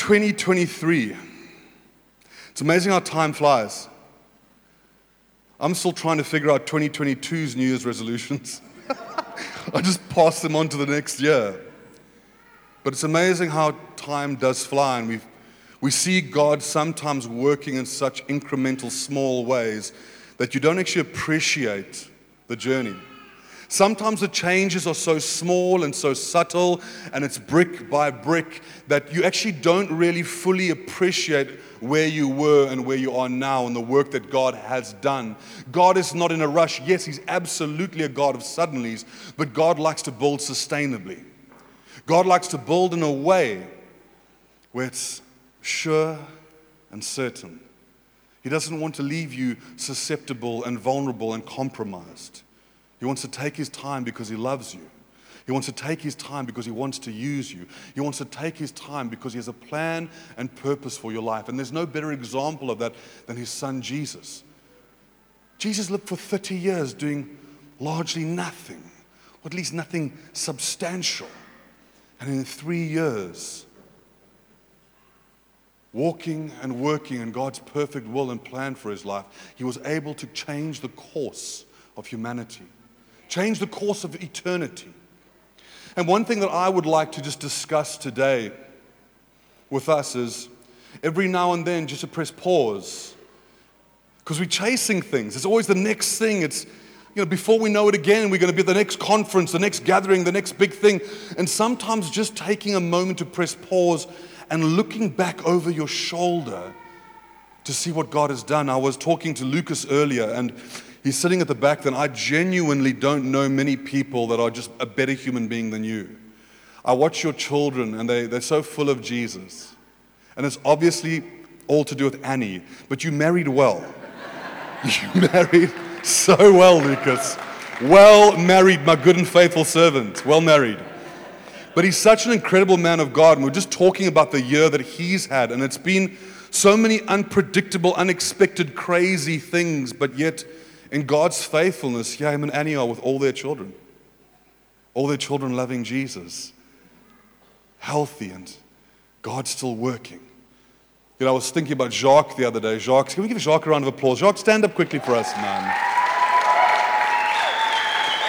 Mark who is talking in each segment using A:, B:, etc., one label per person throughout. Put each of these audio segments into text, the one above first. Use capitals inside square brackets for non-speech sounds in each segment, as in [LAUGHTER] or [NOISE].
A: 2023. It's amazing how time flies. I'm still trying to figure out 2022's New Year's resolutions. [LAUGHS] I just pass them on to the next year. But it's amazing how time does fly, and we we see God sometimes working in such incremental, small ways that you don't actually appreciate the journey. Sometimes the changes are so small and so subtle, and it's brick by brick, that you actually don't really fully appreciate where you were and where you are now and the work that God has done. God is not in a rush. Yes, He's absolutely a God of suddenlies, but God likes to build sustainably. God likes to build in a way where it's sure and certain. He doesn't want to leave you susceptible and vulnerable and compromised. He wants to take his time because he loves you. He wants to take his time because he wants to use you. He wants to take his time because he has a plan and purpose for your life. And there's no better example of that than his son Jesus. Jesus lived for 30 years doing largely nothing, or at least nothing substantial. And in three years, walking and working in God's perfect will and plan for his life, he was able to change the course of humanity, change the course of eternity. And one thing that I would like to just discuss today with us is every now and then just to press pause because we're chasing things. It's always the next thing. It's, you know, before we know it again, we're going to be at the next conference, the next gathering, the next big thing. And sometimes just taking a moment to press pause and looking back over your shoulder to see what God has done. I was talking to Lucas earlier, and he's sitting at the back. Then I genuinely don't know many people that are just a better human being than you. I watch your children, and they, they're so full of Jesus. And it's obviously all to do with Annie, but you married well. [LAUGHS] you married so well, Lucas. Well married, my good and faithful servant. Well married. But he's such an incredible man of God. And we're just talking about the year that he's had. And it's been so many unpredictable, unexpected, crazy things. But yet, in God's faithfulness, yeah, him and Annie are with all their children. All their children loving Jesus. Healthy and God still working. You know, I was thinking about Jacques the other day. Jacques, can we give Jacques a round of applause? Jacques, stand up quickly for us, man.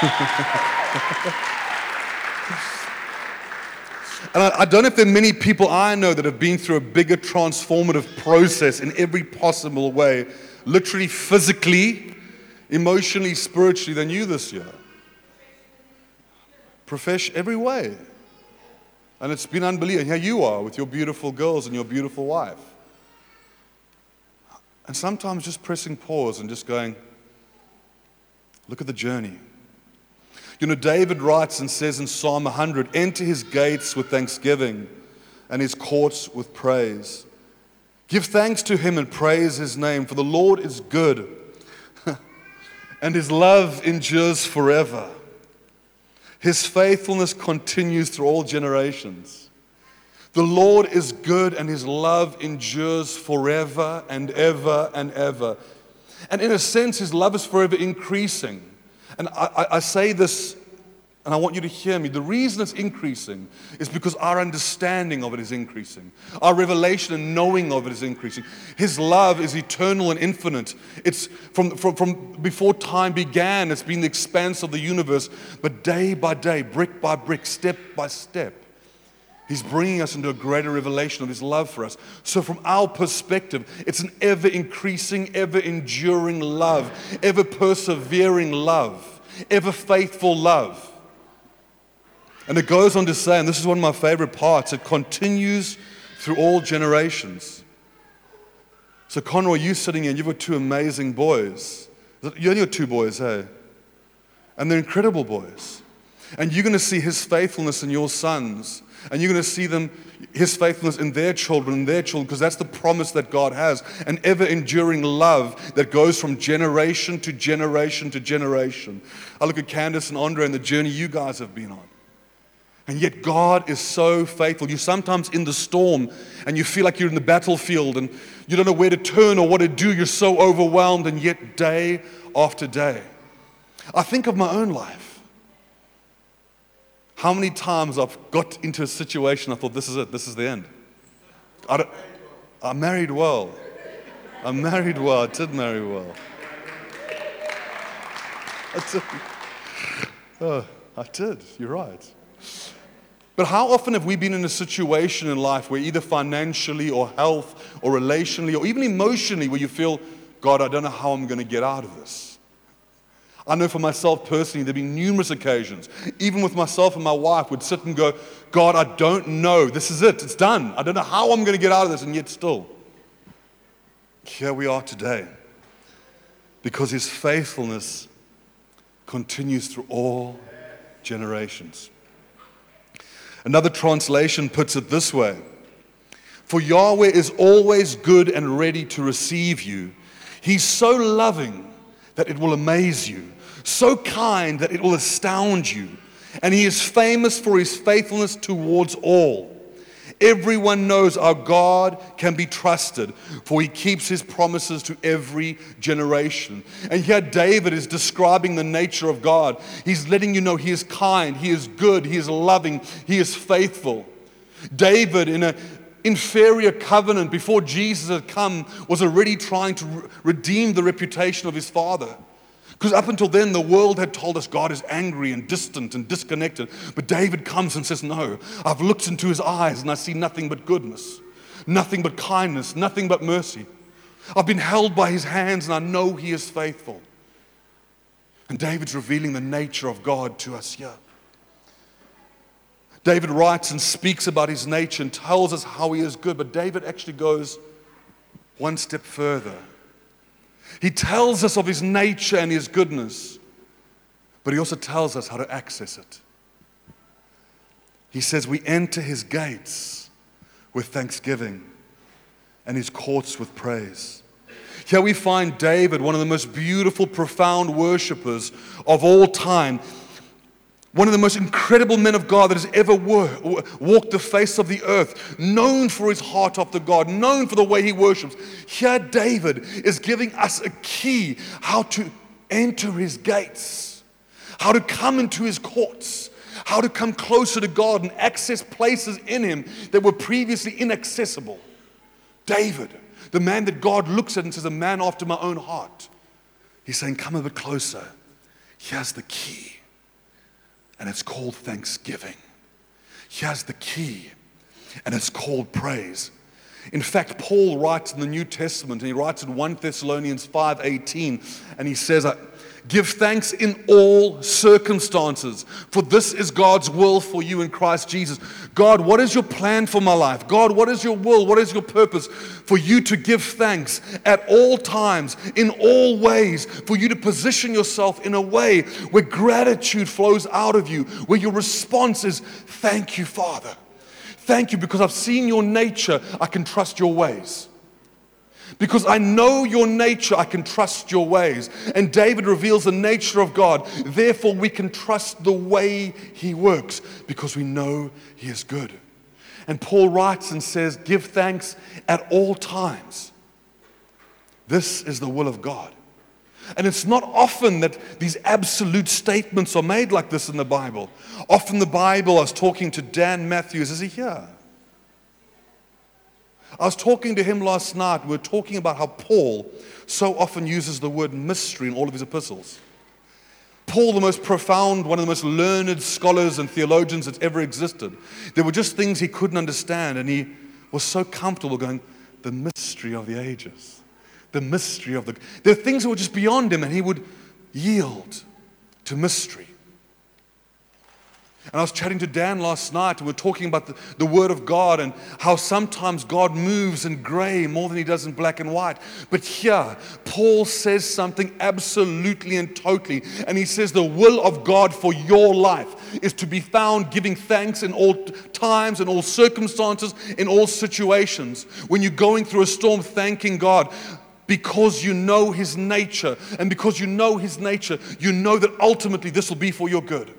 A: [LAUGHS] And I, I, don't know if there are many people I know that have been through a bigger transformative process in every possible way, literally, physically, emotionally, spiritually, than you this year. Profession, every way. And it's been unbelievable. Here you are with your beautiful girls and your beautiful wife. And sometimes just pressing pause and just going, look at the journey. You know, David writes and says in Psalm 100 enter his gates with thanksgiving and his courts with praise. Give thanks to him and praise his name, for the Lord is good and his love endures forever. His faithfulness continues through all generations. The Lord is good and his love endures forever and ever and ever. And in a sense, his love is forever increasing. And I, I, say this, and I want you to hear me. The reason it's increasing is because our understanding of it is increasing. Our revelation and knowing of it is increasing. His love is eternal and infinite. It's from, from, from before time began, it's been the expanse of the universe. But day by day, brick by brick, step by step, He's bringing us into a greater revelation of His love for us. So, from our perspective, it's an ever increasing, ever enduring love, ever persevering love, ever faithful love. And it goes on to say, and this is one of my favorite parts, it continues through all generations. So, Conroy, you sitting here, you've got two amazing boys. You only got two boys, hey? And they're incredible boys. And you're going to see his faithfulness in your sons and you're going to see them, his faithfulness in their children and their children, because that's the promise that God has an ever enduring love that goes from generation to generation to generation. I look at Candace and Andre and the journey you guys have been on. And yet, God is so faithful. You're sometimes in the storm and you feel like you're in the battlefield and you don't know where to turn or what to do. You're so overwhelmed, and yet, day after day. I think of my own life. How many times I've got into a situation I thought, this is it, this is the end. I, I married well. I married well. I did marry well. I did. [LAUGHS] Oh, I did. You're right. But how often have we been in a situation in life where either financially or health or relationally or even emotionally where you feel, God, I don't know how I'm going to get out of this? I know for myself personally, there have been numerous occasions, even with myself and my wife, would sit and go, God, I don't know. This is it. It's done. I don't know how I'm going to get out of this. And yet, still, here we are today because his faithfulness continues through all generations. Another translation puts it this way For Yahweh is always good and ready to receive you. He's so loving that it will amaze you, so kind that it will astound you. And he is famous for his faithfulness towards all. Everyone knows our God can be trusted, for he keeps his promises to every generation. And here David is describing the nature of God. He's letting you know he is kind, he is good, he is loving, he is faithful. David, in an inferior covenant before Jesus had come, was already trying to redeem the reputation of his father. Because up until then, the world had told us God is angry and distant and disconnected. But David comes and says, No, I've looked into his eyes and I see nothing but goodness, nothing but kindness, nothing but mercy. I've been held by his hands and I know he is faithful. And David's revealing the nature of God to us here. David writes and speaks about his nature and tells us how he is good, but David actually goes one step further. He tells us of his nature and his goodness, but he also tells us how to access it. He says, We enter his gates with thanksgiving and his courts with praise. Here we find David, one of the most beautiful, profound worshippers of all time. One of the most incredible men of God that has ever walked the face of the earth, known for his heart after God, known for the way he worships. Here, David is giving us a key how to enter his gates, how to come into his courts, how to come closer to God and access places in him that were previously inaccessible. David, the man that God looks at and says, A man after my own heart. He's saying, Come a bit closer. Here's the key and it's called thanksgiving. He has the key, and it's called praise. In fact, Paul writes in the New Testament, and he writes in 1 Thessalonians 5:18, and he says, Give thanks in all circumstances, for this is God's will for you in Christ Jesus. God, what is your plan for my life? God, what is your will? What is your purpose? For you to give thanks at all times, in all ways, for you to position yourself in a way where gratitude flows out of you, where your response is, Thank you, Father. Thank you because I've seen your nature. I can trust your ways. Because I know your nature, I can trust your ways. And David reveals the nature of God. Therefore, we can trust the way he works because we know he is good. And Paul writes and says, Give thanks at all times. This is the will of God. And it's not often that these absolute statements are made like this in the Bible. Often the Bible, I was talking to Dan Matthews, is he here? I was talking to him last night. We were talking about how Paul so often uses the word mystery in all of his epistles. Paul, the most profound, one of the most learned scholars and theologians that's ever existed, there were just things he couldn't understand, and he was so comfortable going, The mystery of the ages, the mystery of the. There are things that were just beyond him, and he would yield to mystery. And I was chatting to Dan last night, and we are talking about the, the, Word of God and how sometimes God moves in gray more than He does in black and white. But here, Paul says something absolutely and totally. And he says, The will of God for your life is to be found giving thanks in all times, in all circumstances, in all situations. When you're going through a storm, thanking God because you know His nature. And because you know His nature, you know that ultimately this will be for your good.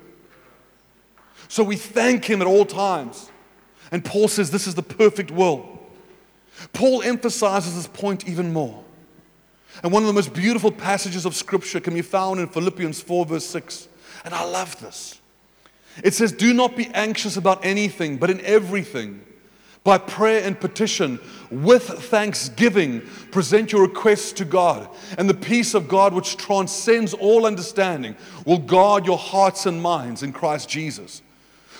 A: So we thank Him at all times. And Paul says this is the perfect will. Paul emphasizes this point even more. And one of the most beautiful passages of Scripture can be found in Philippians 4, verse 6. And I love this. It says, Do not be anxious about anything, but in everything, By prayer and petition, with thanksgiving, present your requests to God, and the peace of God, which transcends all understanding, will guard your hearts and minds in Christ Jesus.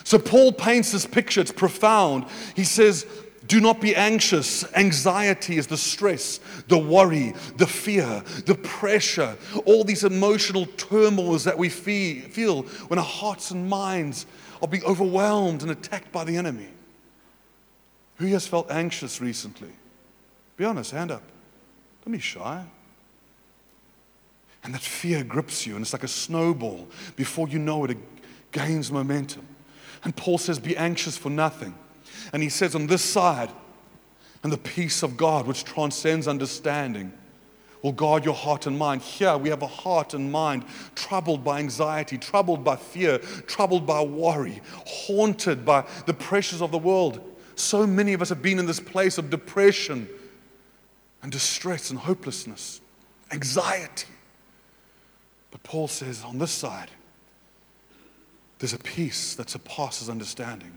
A: So, Paul paints this picture, it's profound. He says, do not be anxious. Anxiety is the stress, the worry, the fear, the pressure, all these emotional turmoils that we feel when our hearts and minds are being overwhelmed and attacked by the enemy. Who has felt anxious recently? Be honest, hand up. Don't be shy. And that fear grips you, and it's like a snowball. Before you know it, it gains momentum. And Paul says, Be anxious for nothing. And he says, On this side, and the peace of God, which transcends understanding, will guard your heart and mind. Here we have a heart and mind troubled by anxiety, troubled by fear, troubled by worry, haunted by the pressures of the world. So many of us have been in this place of depression and distress and hopelessness, anxiety. But Paul says on this side, there's a peace that surpasses understanding.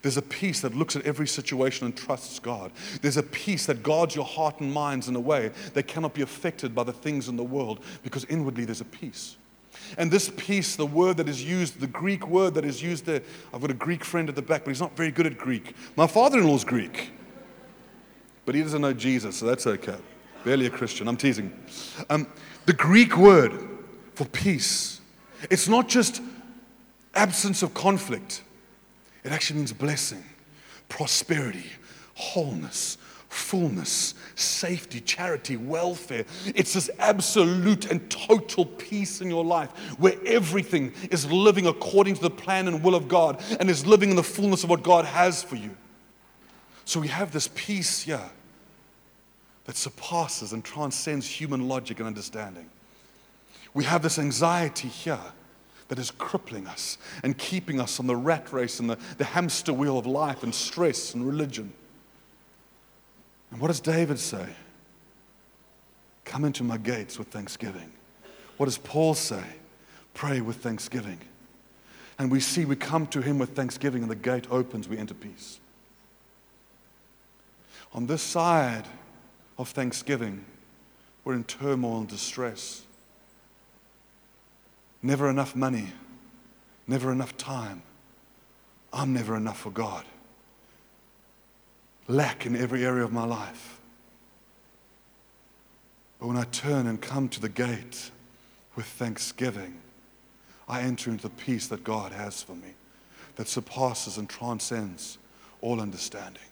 A: There's a peace that looks at every situation and trusts God. There's a peace that guards your heart and minds in a way that cannot be affected by the things in the world because inwardly there's a peace. And this peace, the word that is used, the Greek word that is used there, I've got a Greek friend at the back, but he's not very good at Greek. My father in law's Greek, but he doesn't know Jesus, so that's okay. Barely a Christian. I'm teasing. Um, the Greek word for peace, it's not just absence of conflict, it actually means blessing, prosperity, wholeness, fullness, safety, charity, welfare. It's this absolute and total peace in your life where everything is living according to the plan and will of God and is living in the fullness of what God has for you. So we have this peace here that surpasses and transcends human logic and understanding. We have this anxiety here that is crippling us and keeping us on the rat race and the, the hamster wheel of life and stress and religion. And what does David say? Come into my gates with thanksgiving. What does Paul say? Pray with thanksgiving. And we see we come to him with thanksgiving, and the gate opens, we enter peace. On this side of thanksgiving, we're in turmoil and distress. Never enough money, never enough time. I'm never enough for God lack in every area of my life. But when I turn and come to the gate with thanksgiving, I enter into the peace that God has for me that surpasses and transcends all understanding.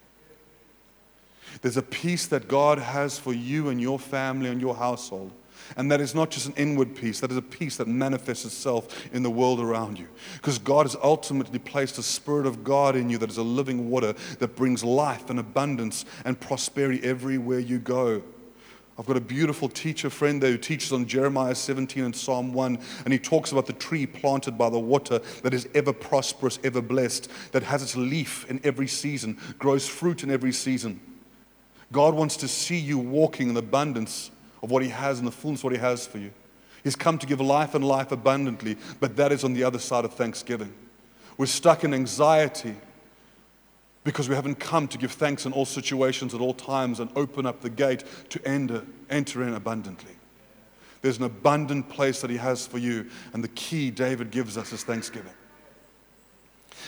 A: There's a peace that God has for you and your family and your household and that is not just an inward peace, that is a peace that manifests itself in the world around you. Because God has ultimately placed the Spirit of God in you that is a living water that brings life and abundance and prosperity everywhere you go. I've got a beautiful teacher friend there who teaches on Jeremiah 17 and Psalm 1, and he talks about the tree planted by the water that is ever prosperous, ever blessed, that has its leaf in every season, grows fruit in every season. God wants to see you walking in abundance of what He has and the fullness of what He has for you. He's come to give life and life abundantly, but that is on the other side of thanksgiving. We're stuck in anxiety because we haven't come to give thanks in all situations at all times and open up the gate to enter, enter in abundantly. There's an abundant place that He has for you, and the key David gives us is thanksgiving.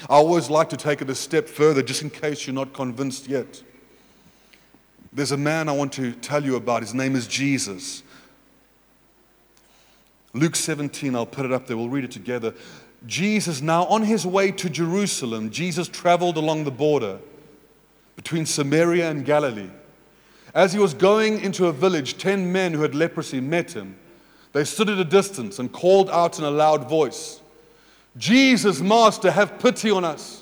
A: I always like to take it a step further, just in case you're not convinced yet. There's a man I want to tell you about. His name is Jesus. Luke 17, I'll put it up there, we'll read it together. Jesus, now on his way to Jerusalem, Jesus traveled along the border between Samaria and Galilee. As he was going into a village, ten men who had leprosy met him. They stood at a distance and called out in a loud voice, Jesus, Master, have pity on us.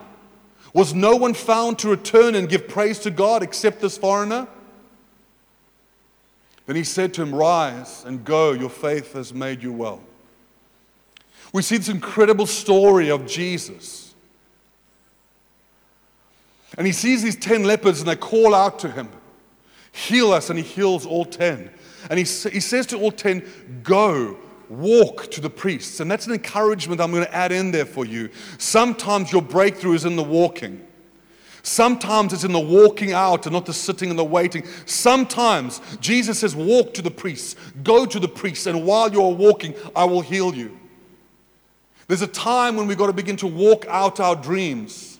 A: Was no one found to return and give praise to God except this foreigner? Then he said to him, Rise and go, your faith has made you well. We see this incredible story of Jesus. And he sees these 10 lepers and they call out to him, Heal us, and he heals all 10. And he, he says to all 10, Go, walk to the priests. And that's an encouragement I'm going to add in there for you. Sometimes your breakthrough is in the walking. Sometimes it's in the walking out and not the sitting and the waiting. Sometimes Jesus says, Walk to the priests, go to the priests, and while you're walking, I will heal you. There's a time when we've got to begin to walk out our dreams.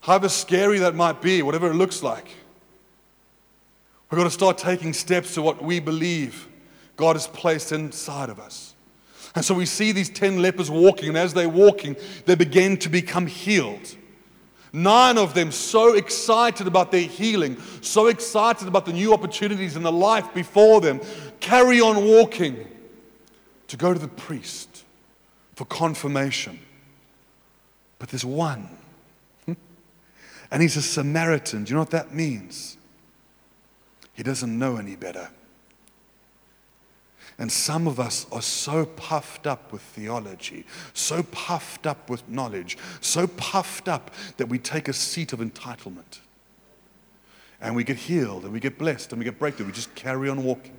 A: However scary that might be, whatever it looks like. We've got to start taking steps to what we believe God has placed inside of us. And so we see these 10 lepers walking, and as they're walking, they begin to become healed. Nine of them so excited about their healing, so excited about the new opportunities in the life before them, carry on walking to go to the priest for confirmation. But there's one, [LAUGHS] and he's a Samaritan. Do you know what that means? He doesn't know any better. And some of us are so puffed up with theology, so puffed up with knowledge, so puffed up that we take a seat of entitlement. And we get healed and we get blessed and we get breakthrough. We just carry on walking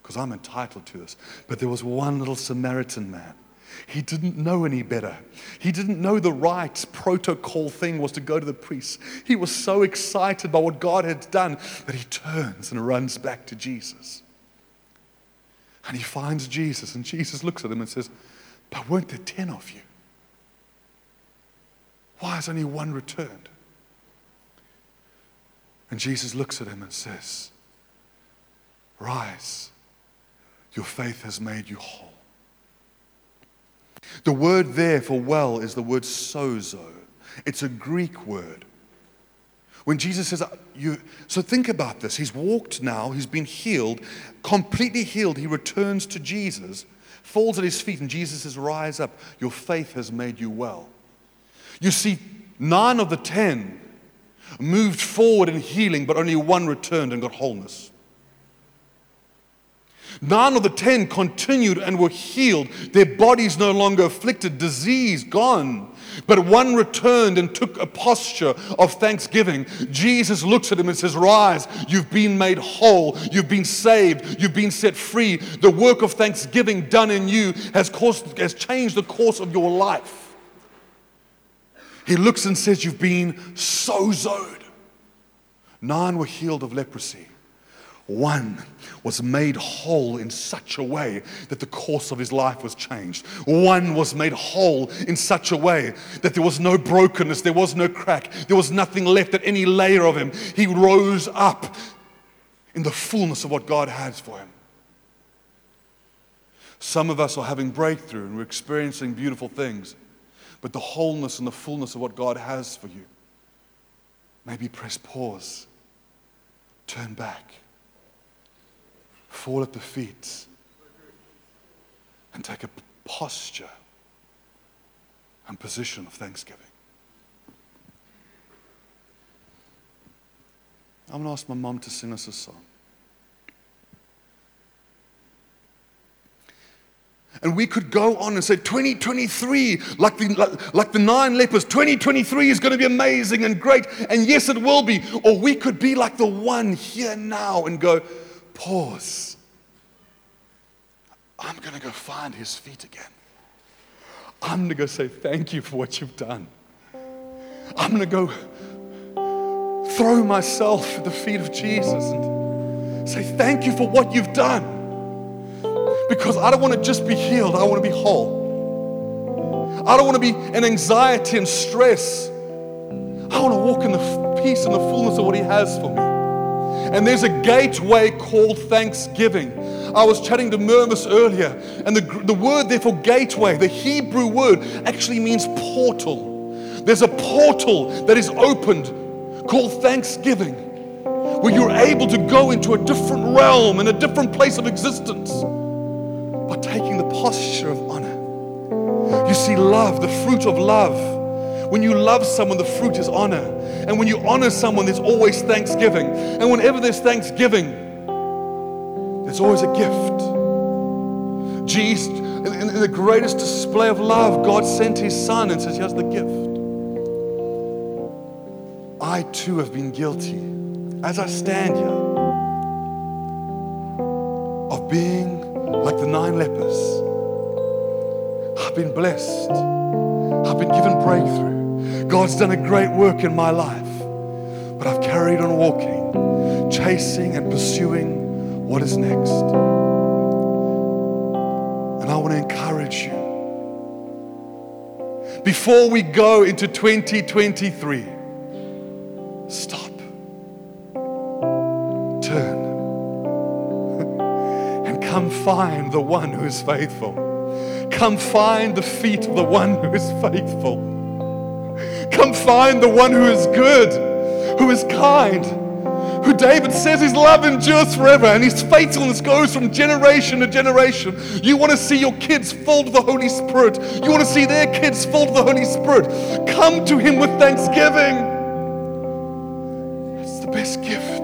A: because I'm entitled to this. But there was one little Samaritan man. He didn't know any better. He didn't know the right protocol thing was to go to the priest. He was so excited by what God had done that he turns and runs back to Jesus. And he finds Jesus, and Jesus looks at him and says, But weren't there 10 of you? Why has only one returned? And Jesus looks at him and says, Rise, your faith has made you whole. The word there for well is the word sozo. It's a Greek word. When Jesus says, you, so think about this. He's walked now, he's been healed, completely healed. He returns to Jesus, falls at his feet, and Jesus says, Rise up, your faith has made you well. You see, nine of the ten moved forward in healing, but only one returned and got wholeness. Nine of the ten continued and were healed. Their bodies no longer afflicted, disease gone. But one returned and took a posture of thanksgiving. Jesus looks at him and says, Rise, you've been made whole, you've been saved, you've been set free. The work of thanksgiving done in you has, caused, has changed the course of your life. He looks and says, You've been sozoed. Nine were healed of leprosy. One was made whole in such a way that the course of his life was changed. One was made whole in such a way that there was no brokenness, there was no crack, there was nothing left at any layer of him. He rose up in the fullness of what God has for him. Some of us are having breakthrough and we're experiencing beautiful things, but the wholeness and the fullness of what God has for you. Maybe press pause, turn back fall at the feet and take a posture and position of thanksgiving. I'm going to ask my mom to sing us a song. And we could go on and say 2023, like the, like, like, the nine lepers, 2023 is going to be amazing and great. And yes, it will be. Or we could be like the one here now and go, pause. I'm going to go find his feet again. I'm going to go say thank you for what you've done. I'm going to go throw myself at the feet of Jesus and say thank you for what you've done. Because I don't want to just be healed, I want to be whole. I don't want to be in anxiety and stress. I want to walk in the peace and the fullness of what He has for me. And there's a gateway called thanksgiving. I was chatting to Murmus earlier, and the, the word there for gateway, the Hebrew word, actually means portal. There's a portal that is opened called thanksgiving, where you're able to go into a different realm and a different place of existence by taking the posture of honor. You see, love, the fruit of love When you love someone, the fruit is honor. And when you honor someone, there's always thanksgiving. And whenever there's thanksgiving, there's always a gift. Jesus, in, in the greatest display of love, God sent his son and says, Here's the gift. I too have been guilty as I stand here of being like the nine lepers. I've been blessed. I've been given breakthrough. God's done a great work in my life. But I've carried on walking, chasing and pursuing what is next. And I want to encourage you. Before we go into 2023, stop. Turn. [LAUGHS] and come find the one who is faithful. Come find the feet of the one who is faithful. Come find the one who is good, who is kind, who David says his love endures forever and his faithfulness goes from generation to generation. You want to see your kids filled with the Holy Spirit. You want to see their kids filled with the Holy Spirit. Come to him with thanksgiving. That's the best gift.